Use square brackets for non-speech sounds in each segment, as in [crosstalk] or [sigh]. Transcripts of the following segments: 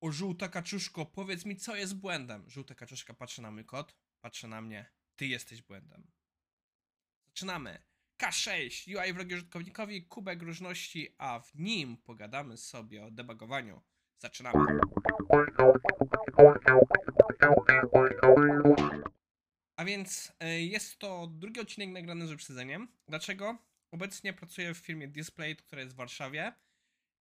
O żółta kaczuszko, powiedz mi, co jest błędem? Żółta kaczuszka patrzy na mój kot, patrzy na mnie. Ty jesteś błędem. Zaczynamy. K6, UI wrogi użytkownikowi, kubek różności, a w nim pogadamy sobie o debugowaniu. Zaczynamy. A więc e, jest to drugi odcinek nagrany z wyprzedzeniem. Dlaczego? Obecnie pracuję w firmie Display, która jest w Warszawie.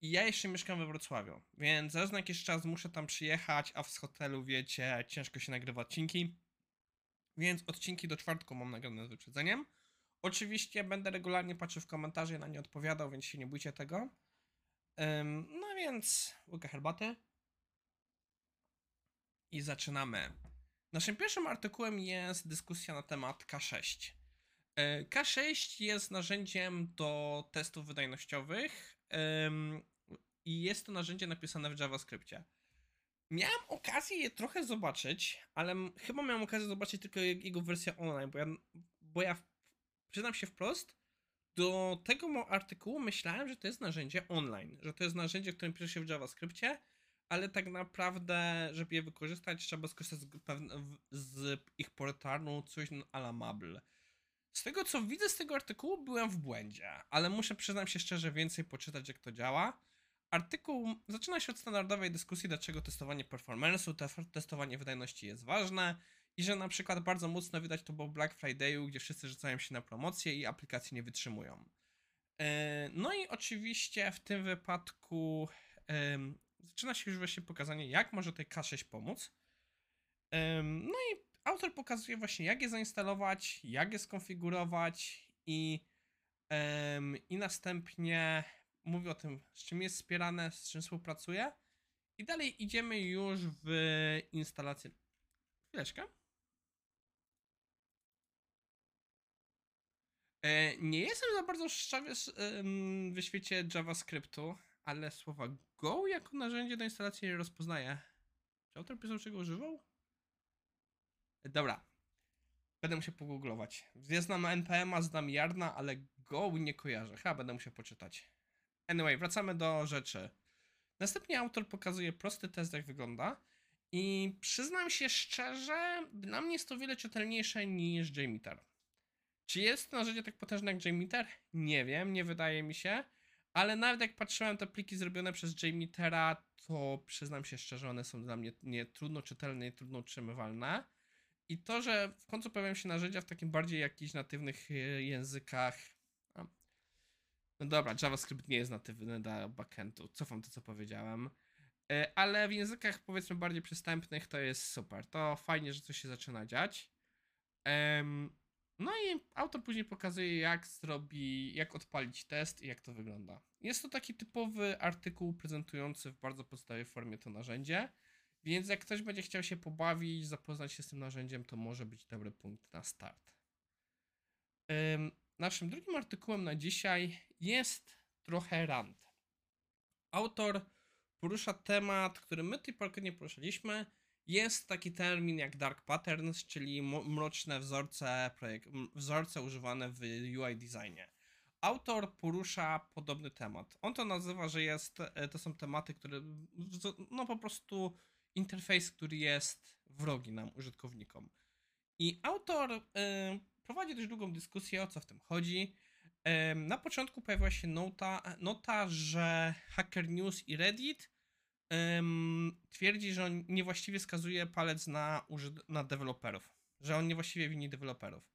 I ja jeszcze mieszkam we Wrocławiu, więc zaraz na jakiś czas muszę tam przyjechać, a z hotelu, wiecie, ciężko się nagrywa odcinki. Więc odcinki do czwartku mam nagrane z wyprzedzeniem. Oczywiście będę regularnie patrzył w komentarze na nie odpowiadał, więc się nie bójcie tego. Ym, no więc łyka herbaty. I zaczynamy. Naszym pierwszym artykułem jest dyskusja na temat K6. E, K6 jest narzędziem do testów wydajnościowych i jest to narzędzie napisane w JavaScriptie. Miałem okazję je trochę zobaczyć, ale chyba miałem okazję zobaczyć tylko je- jego wersję online, bo ja, bo ja przyznam się wprost, do tego artykułu myślałem, że to jest narzędzie online, że to jest narzędzie, które pisze się w JavaScriptie, ale tak naprawdę, żeby je wykorzystać, trzeba skorzystać z, z ich portalu coś a la Mable. Z tego co widzę z tego artykułu, byłem w błędzie, ale muszę przyznam się szczerze więcej poczytać, jak to działa. Artykuł zaczyna się od standardowej dyskusji, dlaczego testowanie performance'u, te- testowanie wydajności jest ważne i że na przykład bardzo mocno widać to po Black Friday'u, gdzie wszyscy rzucają się na promocje i aplikacje nie wytrzymują. E, No i oczywiście w tym wypadku zaczyna się już właśnie pokazanie, jak może tej K6 pomóc. No i autor pokazuje właśnie, jak je zainstalować, jak je skonfigurować i, i następnie mówi o tym, z czym jest wspierane, z czym współpracuje. I dalej idziemy już w instalację. Chwileczkę. E, Nie jestem za bardzo szczawy w świecie JavaScriptu, ale słowa Go jako narzędzie do instalacji nie rozpoznaję. Czy autor pisał, czego używał? E, Dobra. Będę musiał pogooglować. Ja znam NPM-a, znam Jarna, ale Go nie kojarzę. Chyba będę musiał poczytać. Anyway, wracamy do rzeczy. Następnie autor pokazuje prosty test, jak wygląda. I przyznam się szczerze, dla mnie jest to wiele czytelniejsze niż JMeter. Czy jest narzędzie tak potężne jak JMeter? Nie wiem, nie wydaje mi się. Ale nawet jak patrzyłem te pliki zrobione przez JMetera, to przyznam się szczerze, one są dla mnie nie trudno czytelne i trudno utrzymywalne. I to, że w końcu pojawiają się narzędzia w takim bardziej jakichś natywnych e, językach. No dobra, JavaScript nie jest natywny dla backendu. Cofam to, co powiedziałem. E, Ale w językach powiedzmy bardziej przystępnych to jest super. To fajnie, że coś się zaczyna dziać. No i autor później pokazuje, jak zrobi, jak odpalić test i jak to wygląda. Jest to taki typowy artykuł prezentujący w bardzo podstawowej formie to narzędzie, więc jak ktoś będzie chciał się pobawić, zapoznać się z tym narzędziem, to może być dobry punkt na start. Naszym drugim artykułem na dzisiaj jest trochę rant. Autor porusza temat, który my tej pory nie poruszaliśmy. Jest taki termin jak dark patterns, czyli mroczne wzorce, projek- m- wzorce używane w UI designie. Autor porusza podobny temat. On to nazywa, że jest, e, to są tematy, które, no po prostu interfejs, który jest wrogi nam, użytkownikom. I autor y, prowadzi dość długą dyskusję, o co w tym chodzi. Na początku pojawiła się nota, nota że Hacker News i Reddit em, twierdzi, że on niewłaściwie skazuje palec na, na deweloperów, że on niewłaściwie wini deweloperów.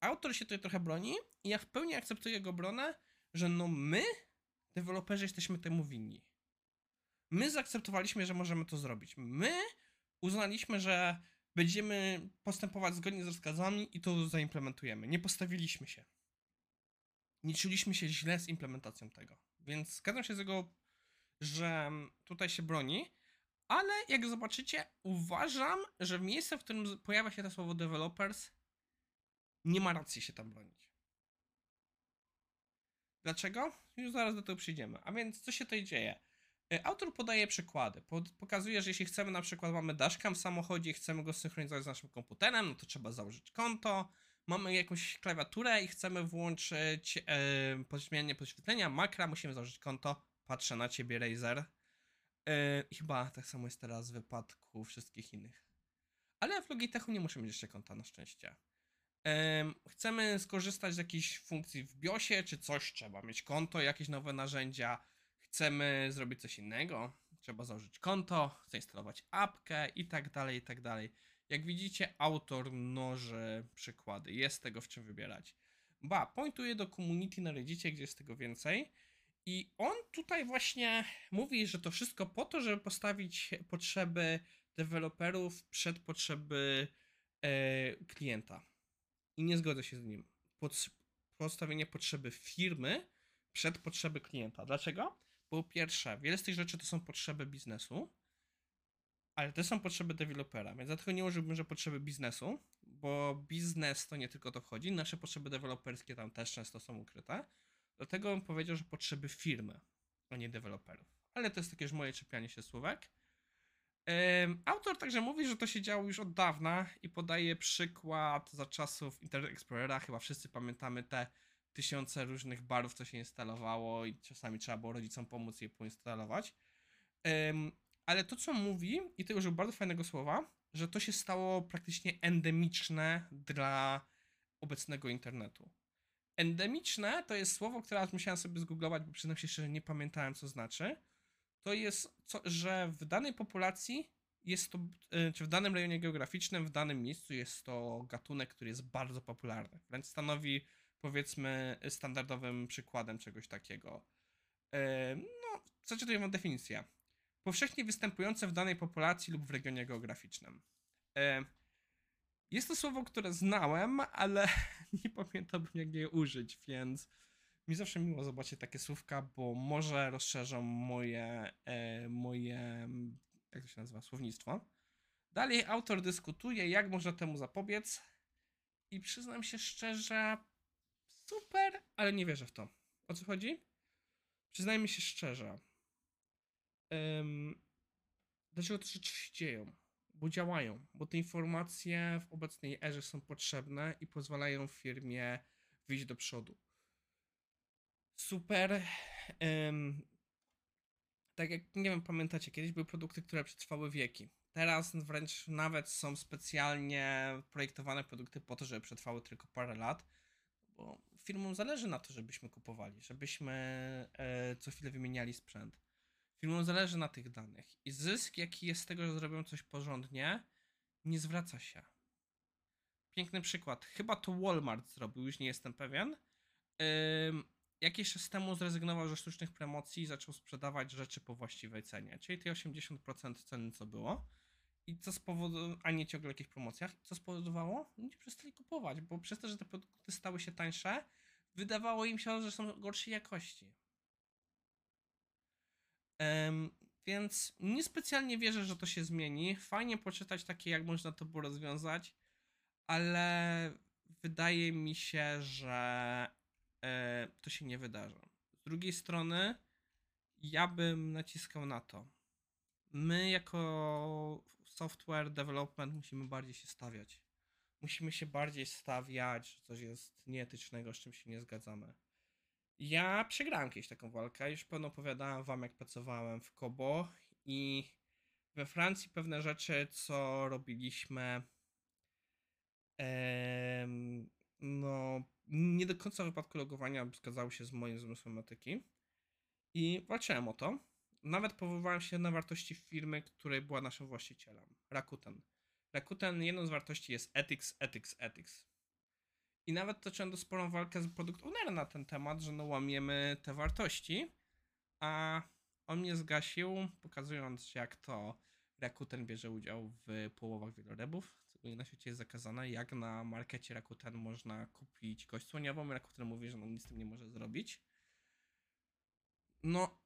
Autor się tutaj trochę broni i ja w pełni akceptuję jego bronę, że no my, deweloperzy, jesteśmy temu winni. My zaakceptowaliśmy, że możemy to zrobić. My uznaliśmy, że będziemy postępować zgodnie z rozkazami i to zaimplementujemy. Nie postawiliśmy się. Nie czuliśmy się źle z implementacją tego. Więc zgadzam się z jego, że tutaj się broni, ale jak zobaczycie, uważam, że w miejscu, w którym pojawia się to słowo developers, nie ma racji się tam bronić. Dlaczego? Już zaraz do tego przyjdziemy. A więc co się tutaj dzieje? E, Autor podaje przykłady. Pokazuje, że jeśli chcemy na przykład mamy dashcam w samochodzie i chcemy go synchronizować z naszym komputerem, no to trzeba założyć konto. Mamy jakąś klawiaturę i chcemy włączyć e, podśmianie podświetlenia makra, musimy założyć konto. Patrzę na ciebie, Razer. I chyba tak samo jest teraz w wypadku wszystkich innych. Ale w Logitechu nie musimy mieć jeszcze konta na szczęście. Em, chcemy skorzystać z jakiejś funkcji w BIOSie czy coś, trzeba mieć konto, jakieś nowe narzędzia. Chcemy zrobić coś innego, trzeba założyć konto, zainstalować apkę i tak dalej, i tak dalej. Jak widzicie, autor mnoży przykłady, jest tego w czym wybierać. Ba, pointuje do community na Reddicie, gdzie jest tego więcej. I on tutaj właśnie mówi, że to wszystko po to, żeby postawić potrzeby deweloperów przed potrzeby e, klienta. I nie zgodzę się z nim. Pod, postawienie potrzeby firmy przed potrzeby klienta. Dlaczego? Po pierwsze, wiele z tych rzeczy to są potrzeby biznesu, ale to są potrzeby dewelopera, więc dlatego nie użyłbym, że potrzeby biznesu, bo biznes to nie tylko to wchodzi, nasze potrzeby deweloperskie tam też często są ukryte. Dlatego bym powiedział, że potrzeby firmy, a nie deweloperów. Ale to jest takie już moje czepianie się słówek. Autor także mówi, że to się działo już od dawna i podaje przykład za czasów Internet Explorera. Chyba wszyscy pamiętamy te tysiące różnych barów, co się instalowało i czasami trzeba było rodzicom pomóc je poinstalować. Ale to, co mówi, i to użył bardzo fajnego słowa, że to się stało praktycznie endemiczne dla obecnego internetu. Endemiczne to jest słowo, które aż musiałem sobie zgooglować, bo przyznam się szczerze, nie pamiętałem, co znaczy. To jest, co, że w danej populacji jest to, y, czy w danym rejonie geograficznym, w danym miejscu jest to gatunek, który jest bardzo popularny. Wręcz stanowi, powiedzmy, standardowym przykładem czegoś takiego. E, No, zacytuję wam definicję. Powszechnie występujące w danej populacji lub w regionie geograficznym. E, Jest to słowo, które znałem, ale [laughs] nie pamiętałbym jak je użyć, więc mi zawsze miło zobaczyć takie słówka, bo może rozszerzą moje, e, moje, jak to się nazywa, słownictwo. Dalej autor dyskutuje, jak można temu zapobiec i przyznam się szczerze, super, ale nie wierzę w to. O co chodzi? Przyznajmy się szczerze. Dlaczego te rzeczy się dzieją? Bo działają, bo te informacje w obecnej erze są potrzebne i pozwalają firmie wyjść do przodu. Super. em, tak jak, nie wiem, pamiętacie, kiedyś były produkty, które przetrwały wieki. Teraz wręcz nawet są specjalnie projektowane produkty po to, żeby przetrwały tylko parę lat, bo firmom zależy na to, żebyśmy kupowali, żebyśmy e, co chwilę wymieniali sprzęt. Firmom zależy na tych danych i zysk, jaki jest z tego, że zrobią coś porządnie, nie zwraca się. Piękny przykład. Chyba to Walmart zrobił, już nie jestem pewien. Ym, jakiś czas temu zrezygnował ze sztucznych promocji i zaczął sprzedawać rzeczy po właściwej cenie, czyli te 80% ceny, co było. I co spowodowało, a nie ciągle o jakichś promocjach, co spowodowało? Ludzie przestali kupować, bo przez to, że te produkty stały się tańsze, wydawało im się, że są gorszej jakości. Więc niespecjalnie wierzę, że to się zmieni. Fajnie poczytać takie, jak można to było rozwiązać, ale wydaje mi się, że e, to się nie wydarzy. Z drugiej strony, ja bym naciskał na to. My, jako software development, musimy bardziej się stawiać. Musimy się bardziej stawiać, że coś jest nieetycznego, z czym się nie zgadzamy. Ja przegrałem kiedyś taką walkę, już pewno opowiadałem wam, jak pracowałem w Kobo i we Francji pewne rzeczy, co robiliśmy, em, no, nie do końca w wypadku logowania zgadzały się z moim zmysłem etyki i walczyłem o to. Nawet powoływałem się na wartości firmy, której była naszym właścicielem, Rakuten. Rakuten, jedną z wartości jest ethics, ethics, ethics. I nawet toczyłem sporą walkę z produkt ownerem na ten temat, że no łamiemy te wartości, a on mnie zgasił, pokazując jak to Rakuten bierze udział w połowach wielorebów, co na świecie jest zakazane, jak na markecie Rakuten można kupić kość słoniową, Rakuten mówi, że no nic z tym nie może zrobić. No,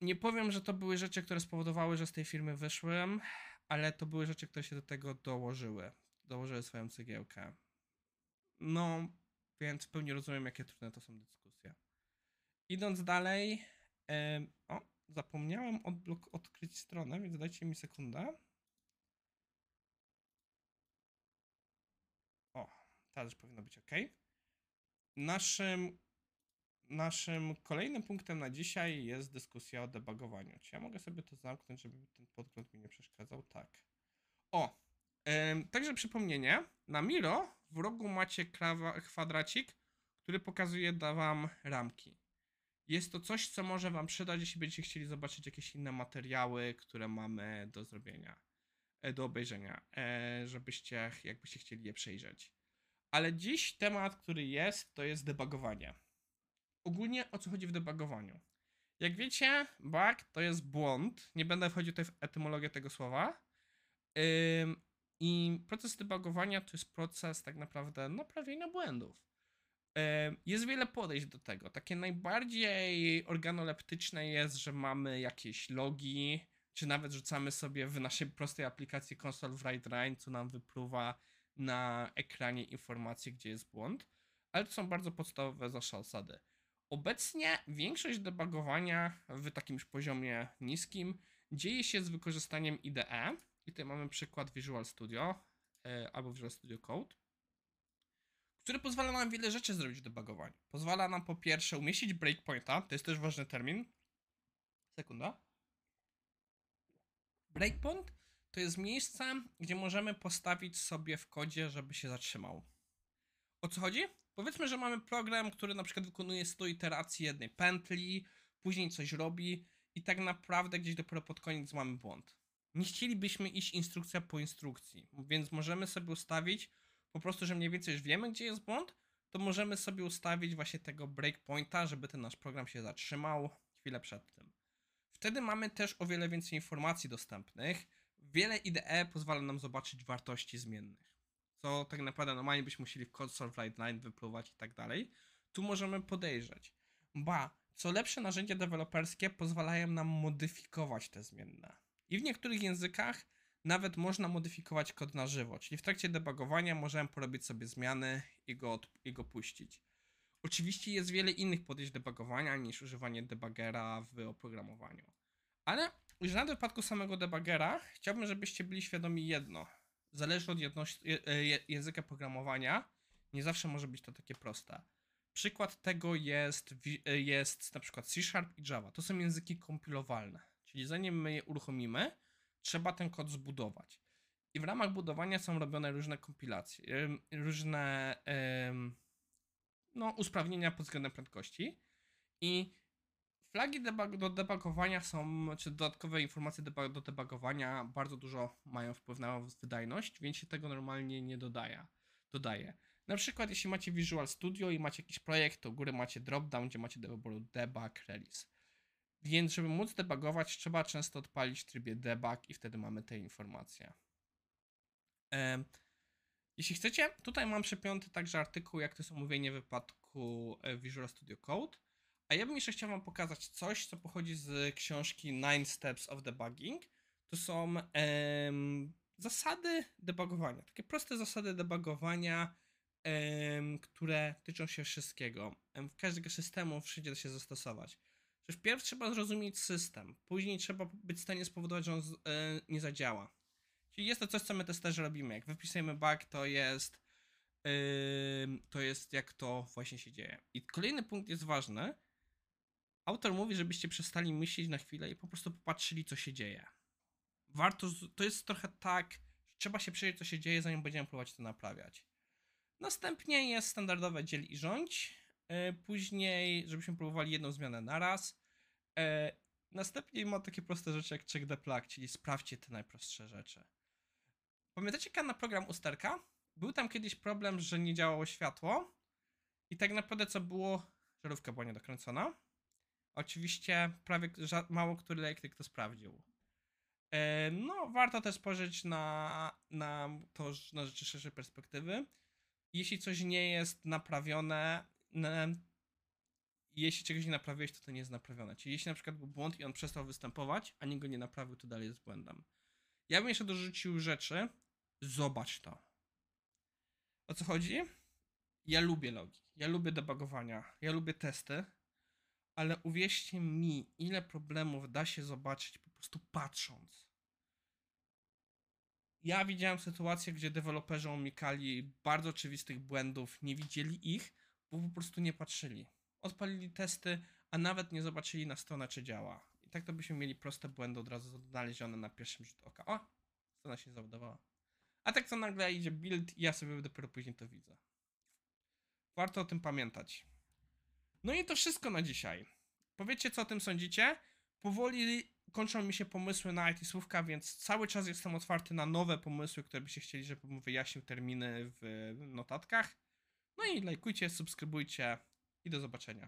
nie powiem, że to były rzeczy, które spowodowały, że z tej firmy wyszłem, ale to były rzeczy, które się do tego dołożyły. Dołożyły swoją cegiełkę. No, więc w pełni rozumiem, jakie trudne to są dyskusje. Idąc dalej, o, zapomniałem odblok- odkryć stronę, więc dajcie mi sekundę. O, teraz już powinno być ok. Naszym naszym kolejnym punktem na dzisiaj jest dyskusja o debugowaniu. Czy ja mogę sobie to zamknąć, żeby ten podgląd mi nie przeszkadzał? Tak. O, także przypomnienie. Na Miro w rogu macie kwadracik, który pokazuje da wam ramki. Jest to coś, co może wam przydać, jeśli będziecie chcieli zobaczyć jakieś inne materiały, które mamy do zrobienia, e, do obejrzenia, e, żebyście, jakbyście chcieli je przejrzeć. Ale dziś temat, który jest, to jest debugowanie. Ogólnie o co chodzi w debugowaniu? Jak wiecie, bug to jest błąd. Nie będę wchodził tutaj w etymologię tego słowa. I proces debugowania to jest proces tak naprawdę naprawienia błędów. Ym, Jest wiele podejść do tego. Takie najbardziej organoleptyczne jest, że mamy jakieś logi, czy nawet rzucamy sobie w naszej prostej aplikacji console write line, co nam wypluwa na ekranie informację, gdzie jest błąd. Ale to są bardzo podstawowe zasady. Obecnie większość debugowania w takim już poziomie niskim dzieje się z wykorzystaniem IDE. I tutaj mamy przykład Visual Studio e, albo Visual Studio Code, który pozwala nam wiele rzeczy zrobić w debugowaniu. Pozwala nam po pierwsze umieścić breakpointa, to jest też ważny termin. Sekunda. Breakpoint to jest miejsce, gdzie możemy postawić sobie w kodzie, żeby się zatrzymał. O co chodzi? Powiedzmy, że mamy program, który na przykład wykonuje 100 iteracji jednej pętli, później coś robi i tak naprawdę gdzieś dopiero pod koniec mamy błąd. Nie chcielibyśmy iść instrukcja po instrukcji, więc możemy sobie ustawić po prostu, że mniej więcej już wiemy, gdzie jest błąd, to możemy sobie ustawić właśnie tego breakpointa, żeby ten nasz program się zatrzymał chwilę przed tym. Wtedy mamy też o wiele więcej informacji dostępnych. Wiele IDE pozwala nam zobaczyć wartości zmiennych co tak naprawdę normalnie byśmy musieli w console write line wypluwać i tak dalej. Tu możemy podejrzeć. Ba, co lepsze narzędzia deweloperskie pozwalają nam modyfikować te zmienne. I w niektórych językach nawet można modyfikować kod na żywo, czyli w trakcie debugowania możemy porobić sobie zmiany i go, i go puścić. Oczywiście jest wiele innych podejść debugowania niż używanie debugera w oprogramowaniu. Ale już na wypadku samego debugera chciałbym, żebyście byli świadomi jedno – zależy od jedności, e, języka programowania, nie zawsze może być to takie proste. Przykład tego jest, e, jest na przykład C Sharp i Java. To są języki kompilowalne, czyli zanim my je uruchomimy, trzeba ten kod zbudować. I w ramach budowania są robione różne kompilacje, różne no, usprawnienia pod względem prędkości. I Flagi debug, do debugowania są, czy dodatkowe informacje debug, do debugowania bardzo dużo mają wpływ na wydajność, więc się tego normalnie nie dodaje. dodaje. Na przykład jeśli macie Visual Studio i macie jakiś projekt, to u góry macie dropdown, gdzie macie do wyboru debug, release. Więc żeby móc debugować, trzeba często odpalić w trybie debug i wtedy mamy te informacje. Jeśli chcecie, tutaj mam przypiąty także artykuł, jak to jest omówienie wypadku e, Visual Studio Code. A ja bym jeszcze chciał wam pokazać coś, co pochodzi z książki Nine Steps of Debugging. To są zasady debugowania, takie proste zasady debugowania, które tyczą się wszystkiego. W każdego systemu wszędzie da się zastosować. Że wpierw trzeba zrozumieć system, później trzeba być w stanie spowodować, że on e, nie zadziała. Czyli jest to coś, co my testerzy robimy. Jak wypisujemy bug, to jest to jest jak to właśnie się dzieje. I kolejny punkt jest ważny, autor mówi, żebyście przestali myśleć na chwilę i po prostu popatrzyli, co się dzieje. Warto, to jest trochę tak, trzeba się przyjrzeć, co się dzieje, zanim będziemy próbować to naprawiać. Następnie jest standardowe dziel i rządź. E, później, żebyśmy próbowali jedną zmianę naraz. E, następnie ma takie proste rzeczy jak check the plug, czyli sprawdźcie te najprostsze rzeczy. Pamiętacie na program Usterka? Był tam kiedyś problem, że nie działało światło i tak naprawdę co było? Żarówka była niedokręcona. Oczywiście prawie mało który elektryk to sprawdził. E, no, warto też spojrzeć na, na to na rzeczy szerszej perspektywy. Jeśli coś nie jest naprawione, jeśli czegoś nie naprawiłeś, to to nie jest naprawione. Czyli jeśli na przykład był błąd i on przestał występować, a nikt go nie naprawił, to dalej jest błędem. Ja bym jeszcze dorzucił rzeczy. Zobacz to. O co chodzi? Ja lubię logi. Ja lubię debugowania. Ja lubię testy ale uwierzcie mi, ile problemów da się zobaczyć po prostu patrząc. Ja widziałem sytuację, gdzie deweloperzy unikali bardzo oczywistych błędów, nie widzieli ich, bo po prostu nie patrzyli. odpalili testy, a nawet nie zobaczyli na stronę, czy działa. I tak to byśmy mieli proste błędy od razu znalezione na pierwszym rzut oka. O, strona się załadowała. A tak to nagle idzie build i ja sobie dopiero później to widzę. Warto o tym pamiętać. No i to wszystko na dzisiaj. Powiedzcie, co o tym sądzicie. Powoli kończą mi się pomysły na IT słówka, więc cały czas jestem otwarty na nowe pomysły, które byście chcieli, żebym wyjaśnił terminy w notatkach. No i lajkujcie, subskrybujcie i do zobaczenia.